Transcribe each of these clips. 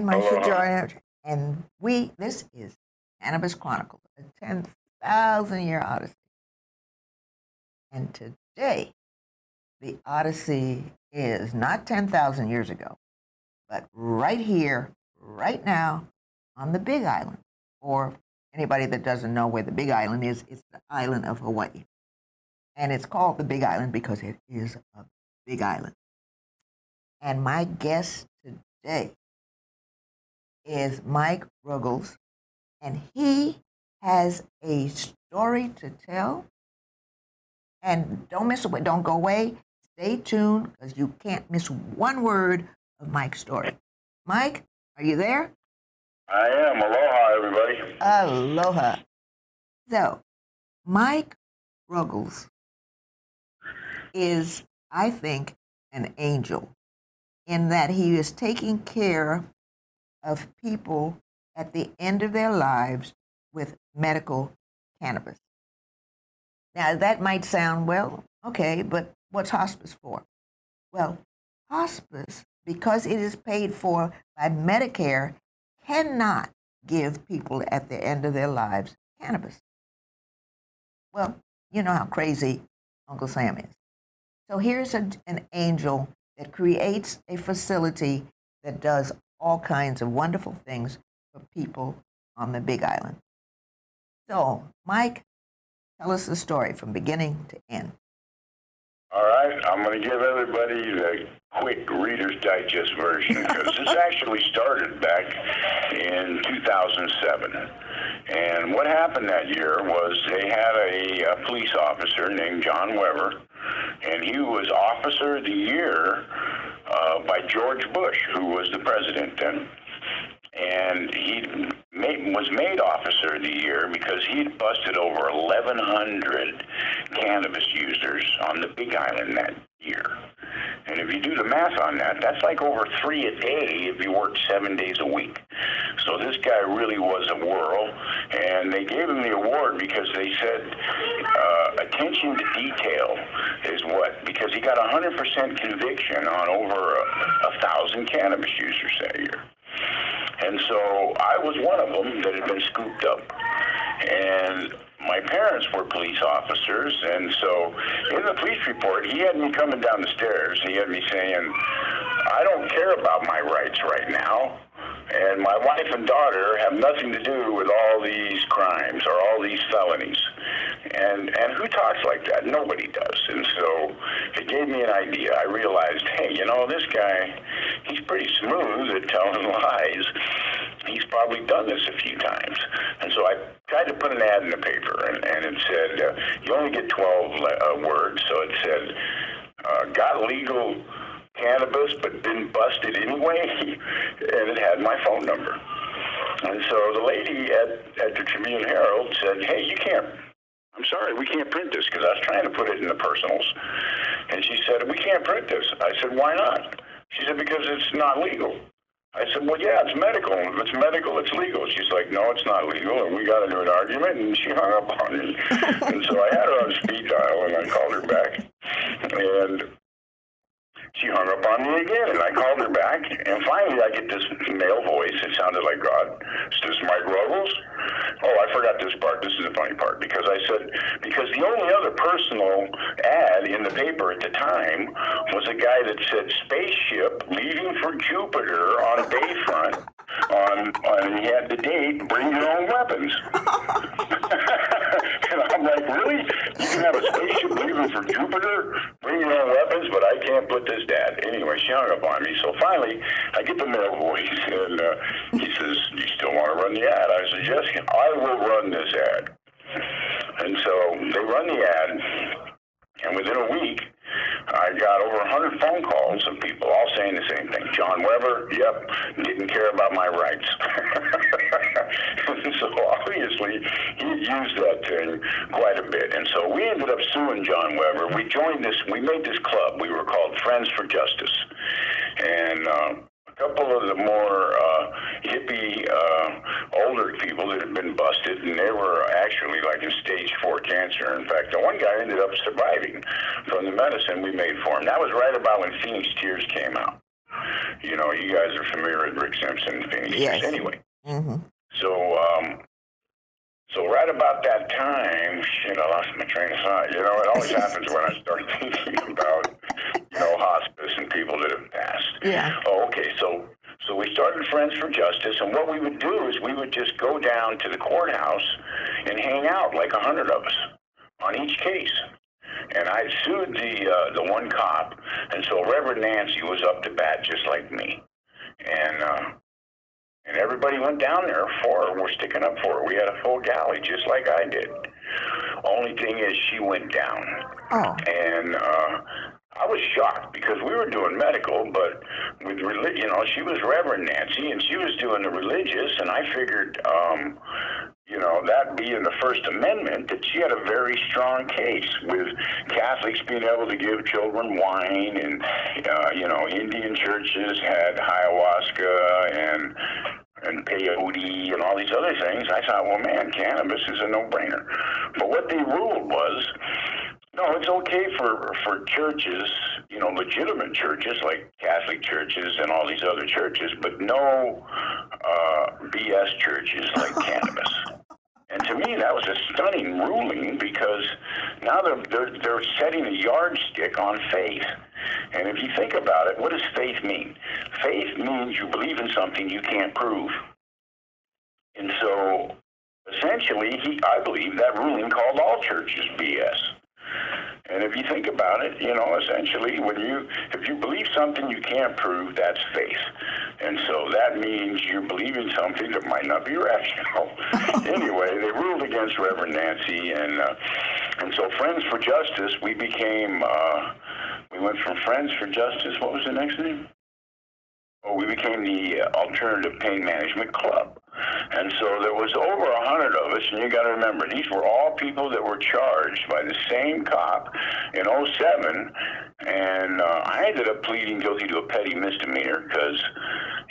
I'm Marsha Aloha. And we, this is Cannabis Chronicles, a 10,000 year odyssey. And today, the odyssey is not 10,000 years ago, but right here, right now, on the Big Island. Or anybody that doesn't know where the Big Island is, it's the island of Hawaii. And it's called the Big Island because it is a big island. And my guest today is Mike Ruggles, and he has a story to tell. And don't miss it. Don't go away. Stay tuned because you can't miss one word of Mike's story. Mike, are you there? I am. Aloha, everybody. Aloha. So, Mike Ruggles is, I think, an angel in that he is taking care of people at the end of their lives with medical cannabis. Now, that might sound, well, okay, but what's hospice for? Well, hospice, because it is paid for by Medicare, cannot give people at the end of their lives cannabis. Well, you know how crazy Uncle Sam is. So here's a, an angel that creates a facility that does all kinds of wonderful things for people on the Big Island. So, Mike, tell us the story from beginning to end. All right, I'm going to give everybody the quick Reader's Digest version because this actually started back in 2007. And what happened that year was they had a, a police officer named John Weber, and he was Officer of the Year uh, by George Bush, who was the president then. And he made, was made Officer of the Year because he'd busted over 1,100 cannabis users on the Big Island that year. And if you do the math on that, that's like over three a day if you worked seven days a week. So this guy really was a whirl, and they gave him the award because they said uh, attention to detail is what because he got 100% conviction on over a, a thousand cannabis users that year. And so I was one of them that had been scooped up. And my parents were police officers, and so in the police report, he had me coming down the stairs. He had me saying, I don't care about my rights right now. And my wife and daughter have nothing to do with all these crimes or all these felonies. And and who talks like that? Nobody does. And so it gave me an idea. I realized, hey, you know, this guy, he's pretty smooth at telling lies. He's probably done this a few times. And so I tried to put an ad in the paper, and, and it said, uh, you only get 12 le- uh, words. So it said, uh, got legal cannabis but been busted anyway, and it had my phone number. And so the lady at, at the Tribune Herald said, hey, you can't, I'm sorry, we can't print this because I was trying to put it in the personals. And she said, we can't print this. I said, why not? She said, because it's not legal. I said, well, yeah, it's medical. If it's medical, it's legal. She's like, no, it's not legal. And we got into an argument, and she hung up on me. and so I had her on speed dial, and I called her back. And she hung up on me again, and I called her back. And finally, I get this male voice. It sounded like God. Is this Mike Ruggles? Oh, I forgot this part. This is the funny part because I said because the only other personal ad in the paper at the time was a guy that said spaceship leaving for Jupiter on Bayfront. On, on he had the date. Bring your own weapons. and I'm like, really? You can have a spaceship leaving for Jupiter? Bring your own weapons, but I can't put this dad. Anyway, she hung up on me. So finally, I get the male voice, and uh, he says, "You still want to run the ad?" I said, "Yes, I will run this ad." And so they run the ad, and within a week, I got over 100 phone calls of people all saying the same thing. John Weber, yep, didn't care about my rights. so obviously, he used that thing quite a bit. And so we ended up suing John Weber. We joined this, we made this club. We were called Friends for Justice. And uh, couple of the more uh, hippie, uh, older people that had been busted, and they were actually like in stage four cancer. In fact, the one guy ended up surviving from the medicine we made for him. That was right about when Phoenix Tears came out. You know, you guys are familiar with Rick Simpson, Phoenix. Yes. Anyway, Mm-hmm. so um, so right about that time, shit, I lost my train of thought. You know, it always happens when I start thinking about know hospice and people that have passed. Yeah. Oh, okay. So so we started Friends for Justice, and what we would do is we would just go down to the courthouse and hang out, like a hundred of us, on each case. And I sued the uh, the one cop, and so Reverend Nancy was up to bat just like me, and uh, and everybody went down there for her. We're sticking up for her. We had a full galley, just like I did. Only thing is, she went down Oh. and uh, I was shocked because we were doing medical, but with religion, you know, she was Reverend Nancy, and she was doing the religious, and I figured, um, you know, that being the First Amendment, that she had a very strong case with Catholics being able to give children wine, and uh, you know, Indian churches had ayahuasca and and peyote and all these other things. I thought, well, man, cannabis is a no-brainer. But what they ruled was no, it's okay for for churches, you know, legitimate churches like Catholic churches and all these other churches, but no uh, BS churches like cannabis. And to me, that was a stunning ruling because now they're, they're they're setting a yardstick on faith. And if you think about it, what does faith mean? Faith means you believe in something you can't prove. And so, essentially, he, I believe that ruling called all churches BS. And if you think about it, you know, essentially, when you if you believe something you can't prove, that's faith. And so that means you believe in something that might not be rational. anyway, they ruled against Reverend Nancy, and uh, and so Friends for Justice, we became. Uh, we went from Friends for Justice. What was the next name? Oh, we became the uh, Alternative Pain Management Club. And so there was over a hundred of us, and you got to remember, these were all people that were charged by the same cop in 07, and uh, I ended up pleading guilty to a petty misdemeanor because,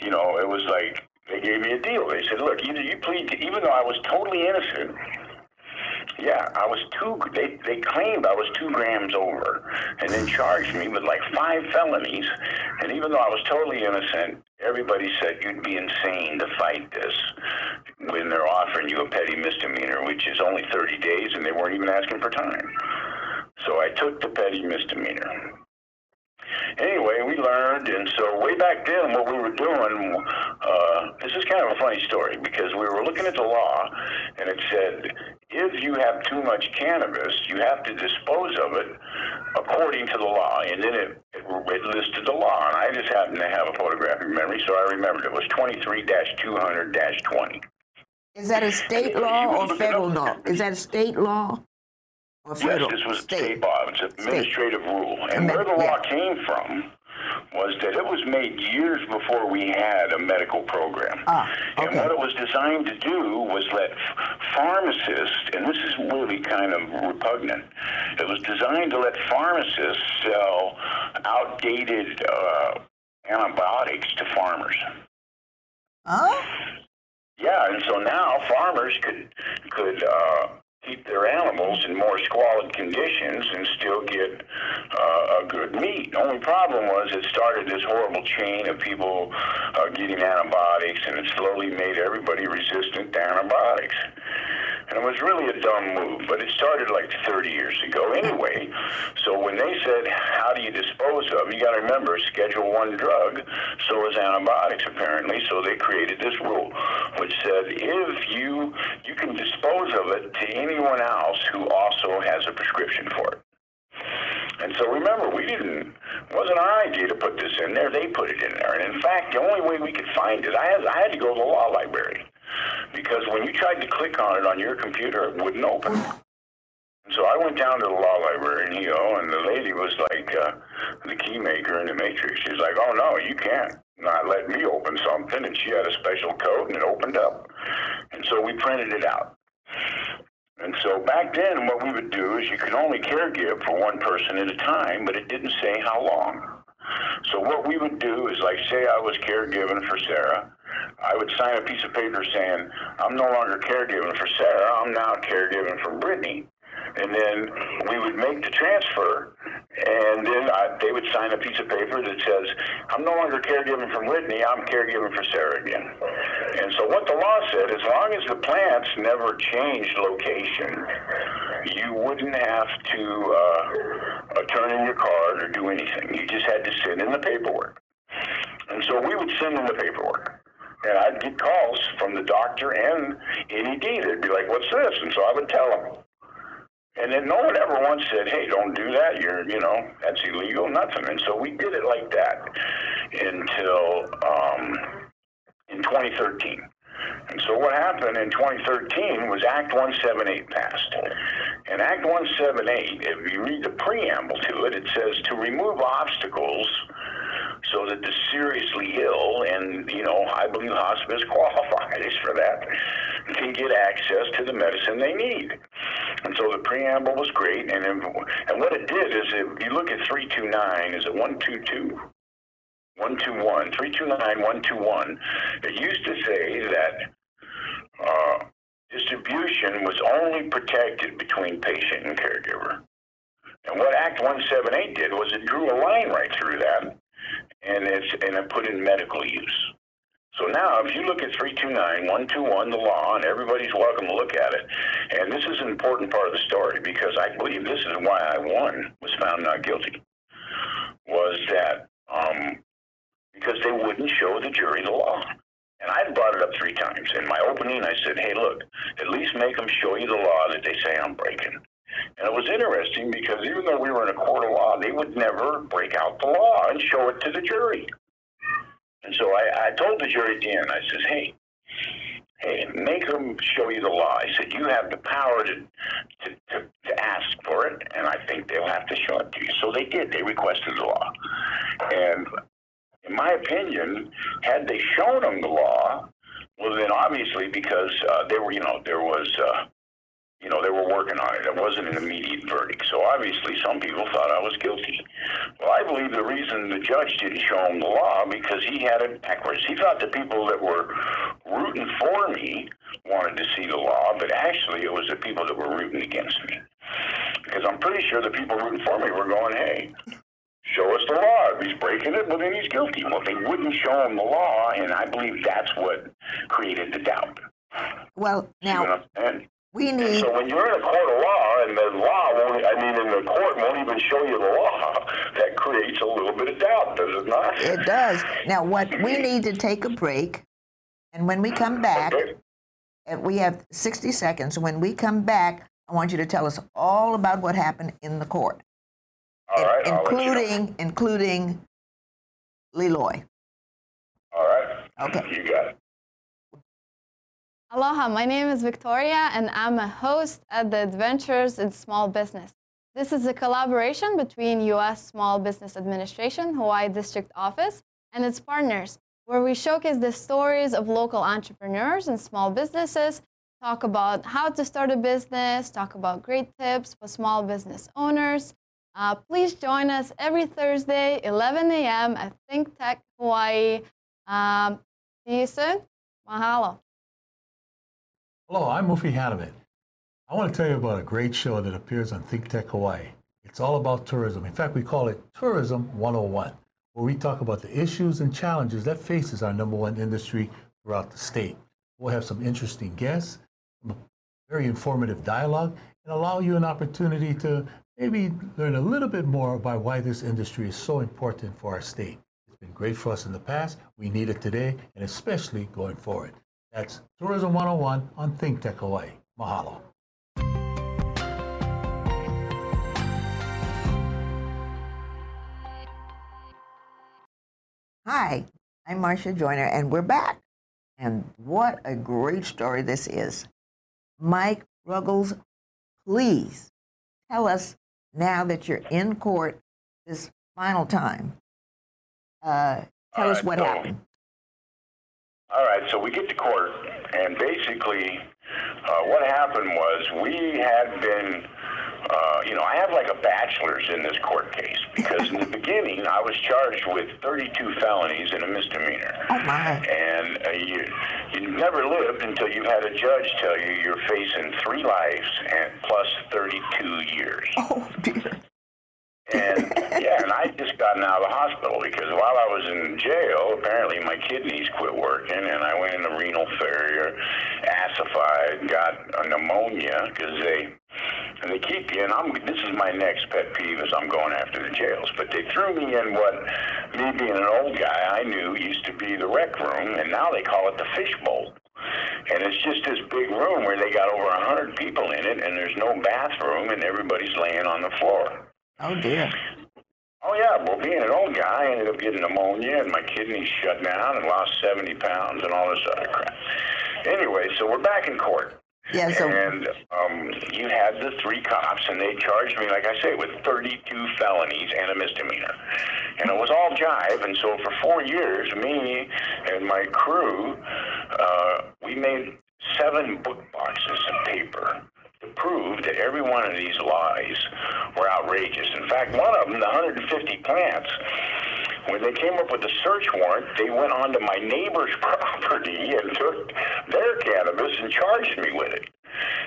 you know, it was like they gave me a deal. They said, look, either you plead, to, even though I was totally innocent, yeah, I was two. They they claimed I was two grams over, and then charged me with like five felonies. And even though I was totally innocent, everybody said you'd be insane to fight this when they're offering you a petty misdemeanor, which is only 30 days, and they weren't even asking for time. So I took the petty misdemeanor. Anyway, we learned, and so way back then, what we were doing, uh, this is kind of a funny story because we were looking at the law, and it said if you have too much cannabis, you have to dispose of it according to the law, and then it, it, it listed the law, and I just happen to have a photographic memory, so I remembered it was 23-200-20. Is that a state law or federal law? Is that a state law or federal? Yes, this was a state law. It's an administrative rule. And where the law came from was that it was made years before we had a medical program. Ah, And what it was designed to do was let pharmacists, and this is really kind of repugnant, it was designed to let pharmacists sell outdated uh, antibiotics to farmers. Huh? Yeah, and so now farmers could could uh, keep their animals in more squalid conditions and still get uh, a good meat. The only problem was it started this horrible chain of people uh, getting antibiotics, and it slowly made everybody resistant to antibiotics. And it was really a dumb move, but it started like 30 years ago anyway. So when they said, how do you dispose of, you got to remember, Schedule 1 drug, so is antibiotics apparently. So they created this rule, which said if you, you can dispose of it to anyone else who also has a prescription for it. And so remember, we didn't, wasn't our idea to put this in there. They put it in there. And in fact, the only way we could find it, I had, I had to go to the law library. Because when you tried to click on it on your computer, it wouldn't open. So I went down to the law library in Hilo, and the lady was like, uh, the key maker in the matrix. She's like, oh no, you can't not let me open something. And she had a special code, and it opened up. And so we printed it out. And so back then, what we would do is you could only caregive for one person at a time, but it didn't say how long. So what we would do is, like, say I was caregiving for Sarah, I would sign a piece of paper saying, I'm no longer caregiving for Sarah, I'm now caregiving for Brittany. And then we would make the transfer, And then I, they would sign a piece of paper that says, I'm no longer caregiving for Whitney, I'm caregiving for Sarah again. And so what the law said, as long as the plants never changed location, you wouldn't have to uh, turn in your card or do anything. You just had to send in the paperwork. And so we would send in the paperwork. And I'd get calls from the doctor and NED. They'd be like, what's this? And so I would tell them. And then no one ever once said, hey, don't do that. You're, you know, that's illegal, nothing. And so we did it like that until um, in 2013. And so what happened in 2013 was Act 178 passed. And Act 178, if you read the preamble to it, it says to remove obstacles so that the seriously ill, and you know, I believe hospice qualifies for that, can get access to the medicine they need. And so the preamble was great, and and what it did is, if you look at 329, is it 122? 121, 329, 121. It used to say that uh, distribution was only protected between patient and caregiver. And what Act 178 did was it drew a line right through that and it's and it put in medical use. So now, if you look at 329, 121, the law, and everybody's welcome to look at it, and this is an important part of the story because I believe this is why I won, was found not guilty, was that um, because they wouldn't show the jury the law. And I brought it up three times. In my opening, I said, hey, look, at least make them show you the law that they say I'm breaking. And it was interesting because even though we were in a court of law, they would never break out the law and show it to the jury. And so I, I told the jury at the end, I says, hey, hey, make them show you the law. I said, you have the power to, to, to, to ask for it, and I think they'll have to show it to you. So they did. They requested the law. And in my opinion, had they shown them the law, well, then obviously because uh, there were, you know, there was uh, you know, they were working on it. It wasn't an immediate verdict. So obviously some people thought I was guilty. Well, I believe the reason the judge didn't show him the law because he had it backwards. He thought the people that were rooting for me wanted to see the law, but actually it was the people that were rooting against me. Because I'm pretty sure the people rooting for me were going, hey, show us the law. If he's breaking it, well, then he's guilty. Well, they wouldn't show him the law, and I believe that's what created the doubt. Well, now, we need. So when you're in a court of law and the law won't, I mean, in the court won't even show you the law, that creates a little bit of doubt, does it not? It does. Now, what we need to take a break, and when we come back, okay. we have 60 seconds. When we come back, I want you to tell us all about what happened in the court, all right, including you know. including Leloy. All right. Okay. You got it. Aloha, my name is Victoria and I'm a host at the Adventures in Small Business. This is a collaboration between U.S. Small Business Administration, Hawaii District Office, and its partners, where we showcase the stories of local entrepreneurs and small businesses, talk about how to start a business, talk about great tips for small business owners. Uh, please join us every Thursday, 11 a.m. at Think Tech Hawaii. Um, see you soon. Mahalo. Hello, I'm Mufi Hannemann. I want to tell you about a great show that appears on Think Tech Hawaii. It's all about tourism. In fact, we call it Tourism 101, where we talk about the issues and challenges that faces our number one industry throughout the state. We'll have some interesting guests, very informative dialogue, and allow you an opportunity to maybe learn a little bit more about why this industry is so important for our state. It's been great for us in the past. We need it today, and especially going forward. That's Tourism 101 on Think Tech Hawaii. Mahalo. Hi, I'm Marsha Joyner, and we're back. And what a great story this is. Mike Ruggles, please tell us now that you're in court this final time. Uh, tell us what happened. All right, so we get to court, and basically, uh, what happened was we had been, uh, you know, I have like a bachelor's in this court case because in the beginning I was charged with 32 felonies and a misdemeanor. Oh my! And uh, you you never lived until you've had a judge tell you you're facing three lives and plus 32 years. Oh dear. And yeah, and I just gotten out of the hospital because while I was in jail, apparently my kidneys quit working, and I went into renal failure, acidified, got a pneumonia because they and they keep you. And I'm this is my next pet peeve is I'm going after the jails, but they threw me in what me being an old guy I knew used to be the rec room, and now they call it the fishbowl. And it's just this big room where they got over a hundred people in it, and there's no bathroom, and everybody's laying on the floor. Oh dear. Oh yeah, well being an old guy, I ended up getting pneumonia and my kidneys shut down and lost 70 pounds and all this other crap. Anyway, so we're back in court. Yeah, so And um, you had the three cops, and they charged me, like I say, with 32 felonies and a misdemeanor. And it was all jive. And so for four years, me and my crew, uh, we made seven book boxes of paper to that every one of these lies were outrageous. In fact, one of them, the 150 plants, when they came up with the search warrant, they went onto my neighbor's property and took their cannabis and charged me with it.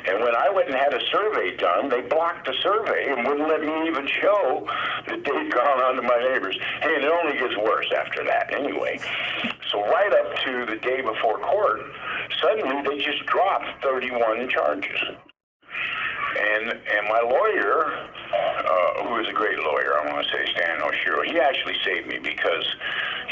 And when I went and had a survey done, they blocked the survey and wouldn't let me even show that they'd gone onto my neighbors. And it only gets worse after that anyway. So right up to the day before court, suddenly they just dropped 31 charges. And and my lawyer, uh, who is a great lawyer, I want to say Stan Oshiro, he actually saved me because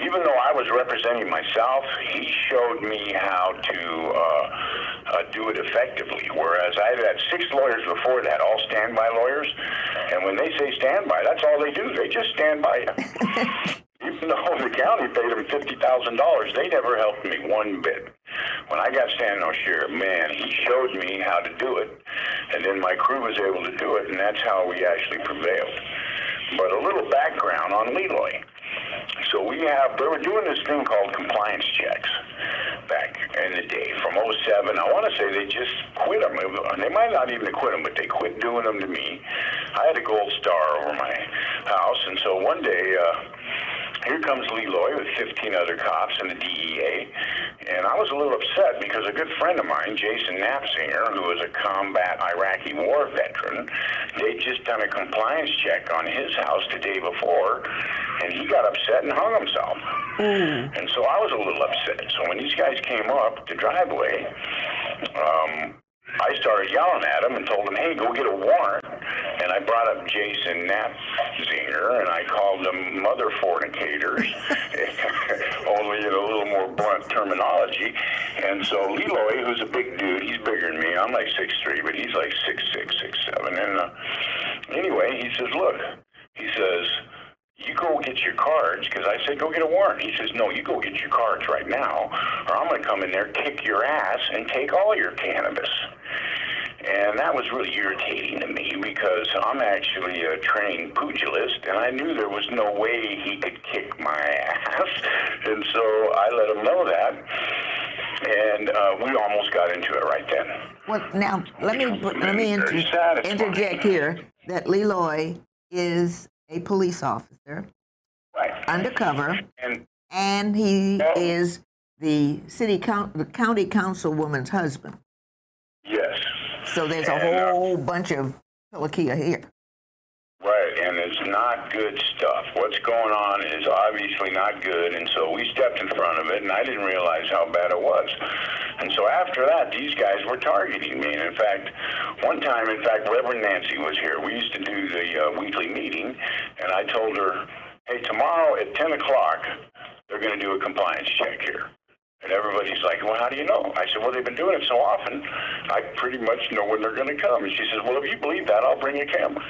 even though I was representing myself, he showed me how to uh, uh, do it effectively. Whereas I had six lawyers before that, all standby lawyers, and when they say standby, that's all they do. They just stand by you. Even though the county paid them fifty thousand dollars, they never helped me one bit. When I got Stan O'Shea, man, he showed me how to do it, and then my crew was able to do it, and that's how we actually prevailed. But a little background on Leroy. So we have, they were doing this thing called compliance checks back in the day from 07. I want to say they just quit them. They might not even quit them, but they quit doing them to me. I had a gold star over my house, and so one day, uh, here comes Leroy with 15 other cops and the DEA. And I was a little upset because a good friend of mine, Jason Knapsinger, who was a combat Iraqi war veteran, they'd just done a compliance check on his house the day before, and he got upset and hung himself. And so I was a little upset. So when these guys came up the driveway, um, I started yelling at him and told him, hey, go get a warrant. And I brought up Jason Knapzinger and I called them mother fornicators, only in a little more blunt terminology. And so Leroy, who's a big dude, he's bigger than me. I'm like six three, but he's like six six, six seven. And uh, anyway, he says, look, he says, you go get your cards, because I said, go get a warrant. He says, no, you go get your cards right now, or I'm going to come in there, kick your ass, and take all your cannabis. And that was really irritating to me because I'm actually a trained pugilist, and I knew there was no way he could kick my ass. And so I let him know that, and uh, we almost got into it right then. well, now let me let me inter- interject here that Leloy is a police officer Right. undercover, And and he is the city coun- the county councilwoman's husband. yes. So there's a And, uh, whole bunch of Pilikia here. And it's not good stuff. What's going on is obviously not good, and so we stepped in front of it, and I didn't realize how bad it was. And so after that, these guys were targeting me. And in fact, one time, in fact, Reverend Nancy was here. We used to do the uh, weekly meeting, and I told her, hey, tomorrow at 10 o'clock, they're going to do a compliance check here. And everybody's like, well, how do you know? I said, well, they've been doing it so often, I pretty much know when they're going to come. And she says, well, if you believe that, I'll bring a camera.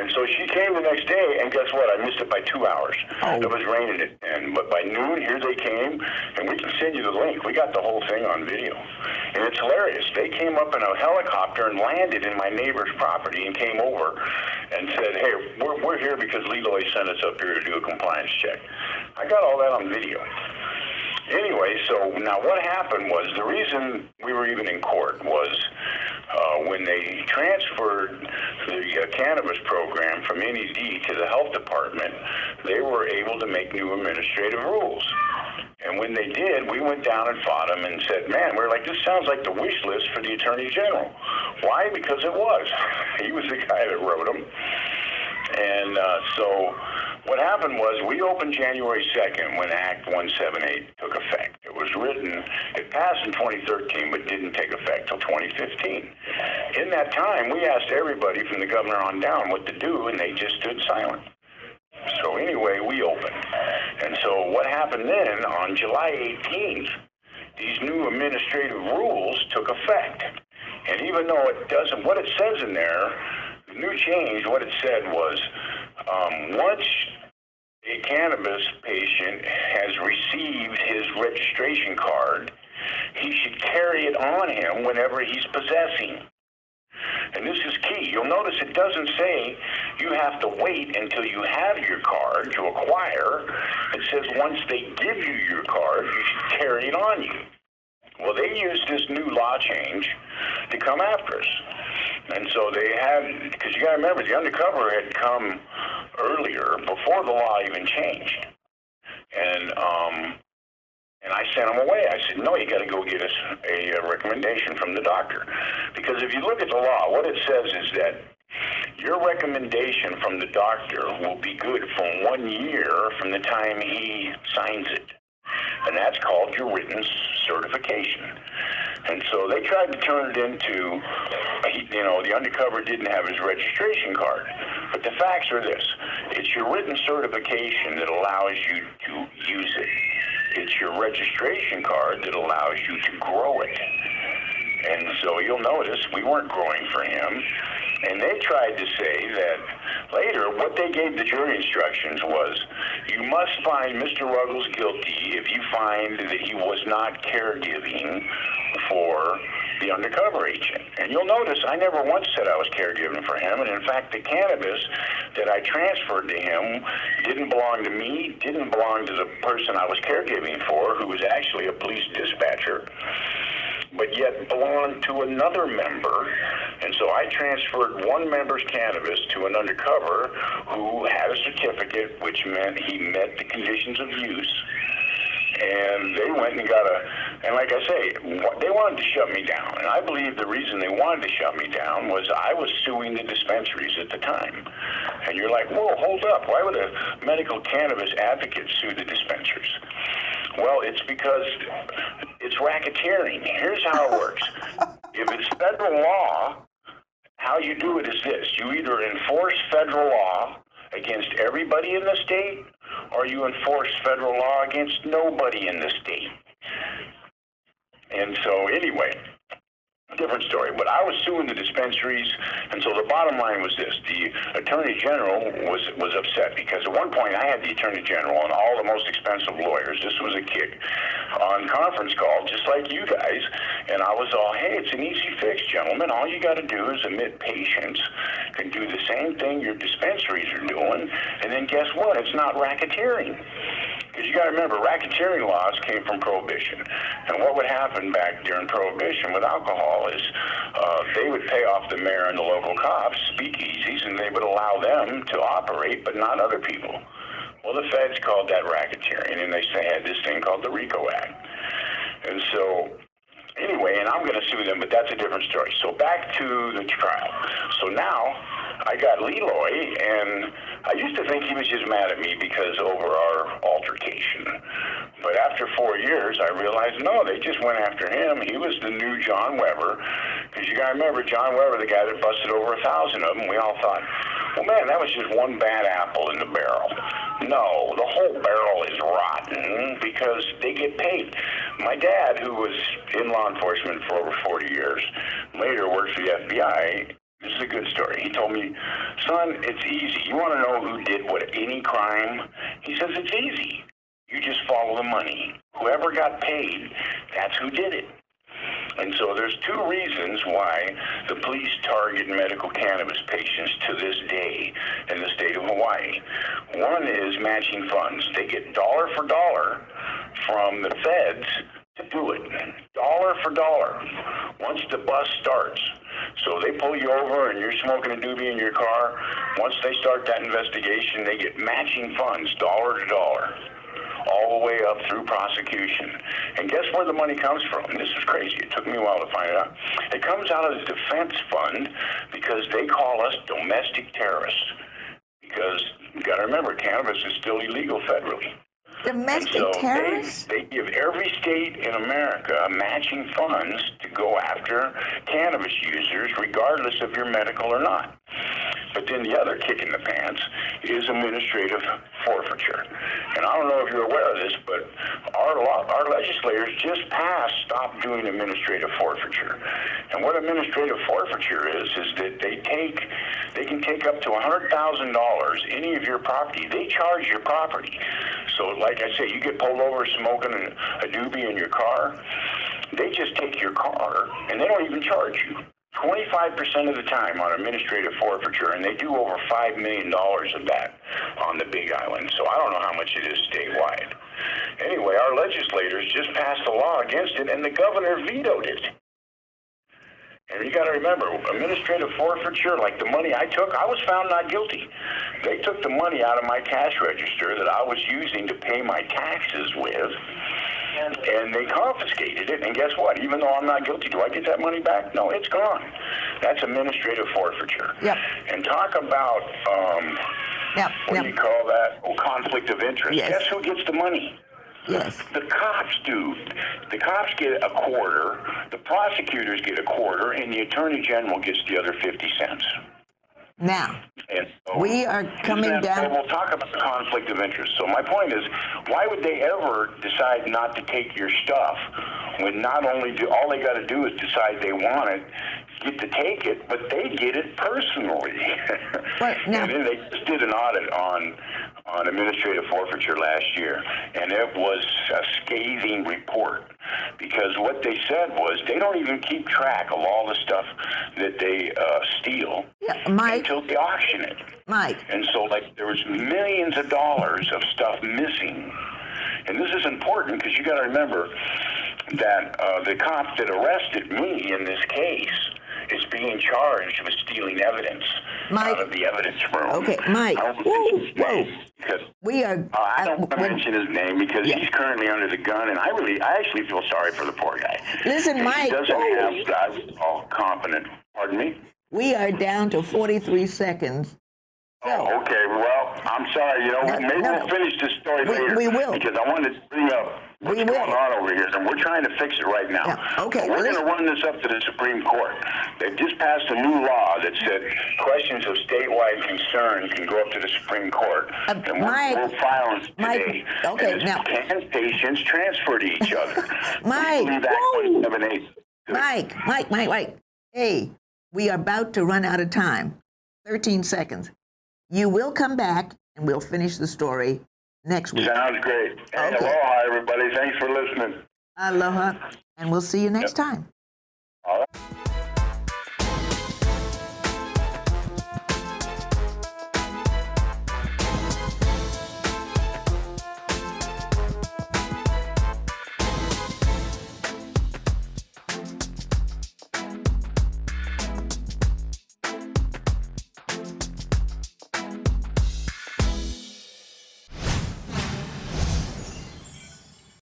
And so she came the next day, and guess what? I missed it by two hours. Oh. It was raining, at- and but by noon, here they came, and we can send you the link. We got the whole thing on video, and it's hilarious. They came up in a helicopter and landed in my neighbor's property and came over and said, "Hey, we're we're here because Leroy sent us up here to do a compliance check." I got all that on video. Anyway, so now what happened was the reason we were even in court was uh, when they transferred the uh, cannabis program from NED to the health department, they were able to make new administrative rules. And when they did, we went down and fought them and said, man, we're like, this sounds like the wish list for the Attorney General. Why? Because it was. He was the guy that wrote them. And uh, so what happened was we opened January 2nd when Act 178 took effect. It was written, it passed in 2013, but didn't take effect till 2015. In that time, we asked everybody from the governor on down what to do, and they just stood silent. So anyway, we opened. And so what happened then on July 18th, these new administrative rules took effect. And even though it doesn't, what it says in there, the new change, what it said was um, once a cannabis patient has received his registration card, he should carry it on him whenever he's possessing. And this is key. You'll notice it doesn't say you have to wait until you have your card to acquire. It says once they give you your card, you should carry it on you. Well, they used this new law change to come after us. And so they had, because you got to remember, the undercover had come earlier before the law even changed. And um, and I sent him away. I said, no, you got to go get us a, a recommendation from the doctor. Because if you look at the law, what it says is that your recommendation from the doctor will be good for one year from the time he signs it. And that's called your written certification. And so they tried to turn it into, you know, the undercover didn't have his registration card. But the facts are this it's your written certification that allows you to use it it's your registration card that allows you to grow it. And so you'll notice we weren't growing for him. And they tried to say that later, what they gave the jury instructions was you must find Mr. Ruggles guilty if you find that he was not caregiving for the undercover agent. And you'll notice I never once said I was caregiving for him. And in fact, the cannabis that I transferred to him didn't belong to me, didn't belong to the person I was caregiving for, who was actually a police dispatcher, but yet belonged to another member. And so I transferred one member's cannabis to an undercover who had a certificate, which meant he met the conditions of use and they went and got a, and like I say, they wanted to shut me down. And I believe the reason they wanted to shut me down was I was suing the dispensaries at the time. And you're like, whoa, hold up. Why would a medical cannabis advocate sue the dispensaries? Well, it's because it's racketeering. Here's how it works. if it's federal law, how you do it is this. You either enforce federal law against everybody in the state or you enforce federal law against nobody in the state. And so, anyway, different story. But I was suing the dispensaries, and so the bottom line was this: the attorney general was was upset because at one point I had the attorney general and all the most expensive lawyers. This was a kick on conference call, just like you guys, and I was all, "Hey, it's an easy fix, gentlemen. All you got to do is admit patients can do the same thing your dispensaries are doing, and then guess what? It's not racketeering." Because you got to remember, racketeering laws came from Prohibition. And what would happen back during Prohibition with alcohol is uh, they would pay off the mayor and the local cops, speakeasies, and they would allow them to operate, but not other people. Well, the feds called that racketeering, and they had this thing called the RICO Act. And so anyway, and I'm going to sue them, but that's a different story. So back to the trial. So now I got Leroy, and I used to think he was just mad at me because over our altercation. But after four years, I realized no, they just went after him. He was the new John Weber, because you got to remember John Weber, the guy that busted over a thousand of them. We all thought, well, man, that was just one bad apple in the barrel. No, the whole barrel is rotten because they get paid. My dad, who was in law enforcement for over 40 years, later worked for the FBI. This is a good story. He told me, son, it's easy. You want to know who did what any crime? He says it's easy. You just follow the money. Whoever got paid, that's who did it. And so there's two reasons why the police target medical cannabis patients to this day in the state of Hawaii. One is matching funds. They get dollar for dollar from the feds to do it. Dollar for dollar. Once the bus starts. So they pull you over and you're smoking a doobie in your car. Once they start that investigation, they get matching funds, dollar to dollar all the way up through prosecution. And guess where the money comes from? This is crazy. It took me a while to find it out. It comes out of the defense fund because they call us domestic terrorists because you got to remember, cannabis is still illegal federally. Domestic So terrorists? they, they give every state in America matching funds to go after cannabis users, regardless of your medical or not. But then the other kick in the pants is administrative forfeiture. And I don't know if you're aware of this, but our law, our legislators just passed stop doing administrative forfeiture. And what administrative forfeiture is is that they take they can take up to $100,000 any of your property. They charge your property. So like I say, you get pulled over smoking a, doobie in your car, they just take your car and they don't even charge you. 25% of the time on administrative forfeiture, and they do over $5 million of that on the Big Island. So I don't know how much it is statewide. Anyway, our legislators just passed a law against it, and the governor vetoed it. And you got to remember, administrative forfeiture, like the money I took, I was found not guilty. They took the money out of my cash register that I was using to pay my taxes with, and, and they confiscated it. And guess what? Even though I'm not guilty, do I get that money back? No, it's gone. That's administrative forfeiture. Yep. And talk about, um, Yep, what yep. do you call that? Oh, conflict of interest. Yes. Guess who gets the money? Yes. The cops do. The cops get a quarter, the prosecutors get a quarter, and the attorney general gets the other 50 cents. Now, And so- We are coming down- We'll talk about the conflict of interest. So my point is, why would they ever decide not to take your stuff when not only do all they got to do is decide they want it, get to take it, but they get it personally. Well, now- and then they just did an audit on on administrative forfeiture last year, and it was a scathing report because what they said was they don't even keep track of all the stuff that they uh, steal Yeah, Mike, until they auction it. Mike, And so, like, there was millions of dollars of stuff missing. And this is important because you got to remember that uh, the cop that arrested me in this case is being charged with stealing evidence Mike. out of the evidence room. Okay, Mike. Whoa, mention his name whoa. Because we are. uh, I don't want to mention his name because Yeah. he's currently under the gun, and I really, I actually feel sorry for the poor guy. Listen, Mike, He doesn't whoa. have I would competent. Pardon me. we are down to 43 seconds. Oh, okay. Well, I'm sorry. You know, No, maybe no, we'll finish this story We- later. we will. Because I wanted to bring up what's We going will. on over here, and we're trying to fix it right now. Yeah, okay, But we're going to run this up to the Supreme Court. They've just passed a new law that said questions of statewide concern can go up to the Supreme Court. Uh, and we're, Mike, we're filing Mike, today. okay, And now- Can patients transfer to each other? Mike, Leave Act whoa. Mike, Mike, Mike, Mike. Hey, we are about to run out of time. 13 seconds. You will come back and we'll finish the story next week. Sounds great. Hey, Okay. aloha, everybody. Thanks for listening. Aloha, and we'll see you next time. All right.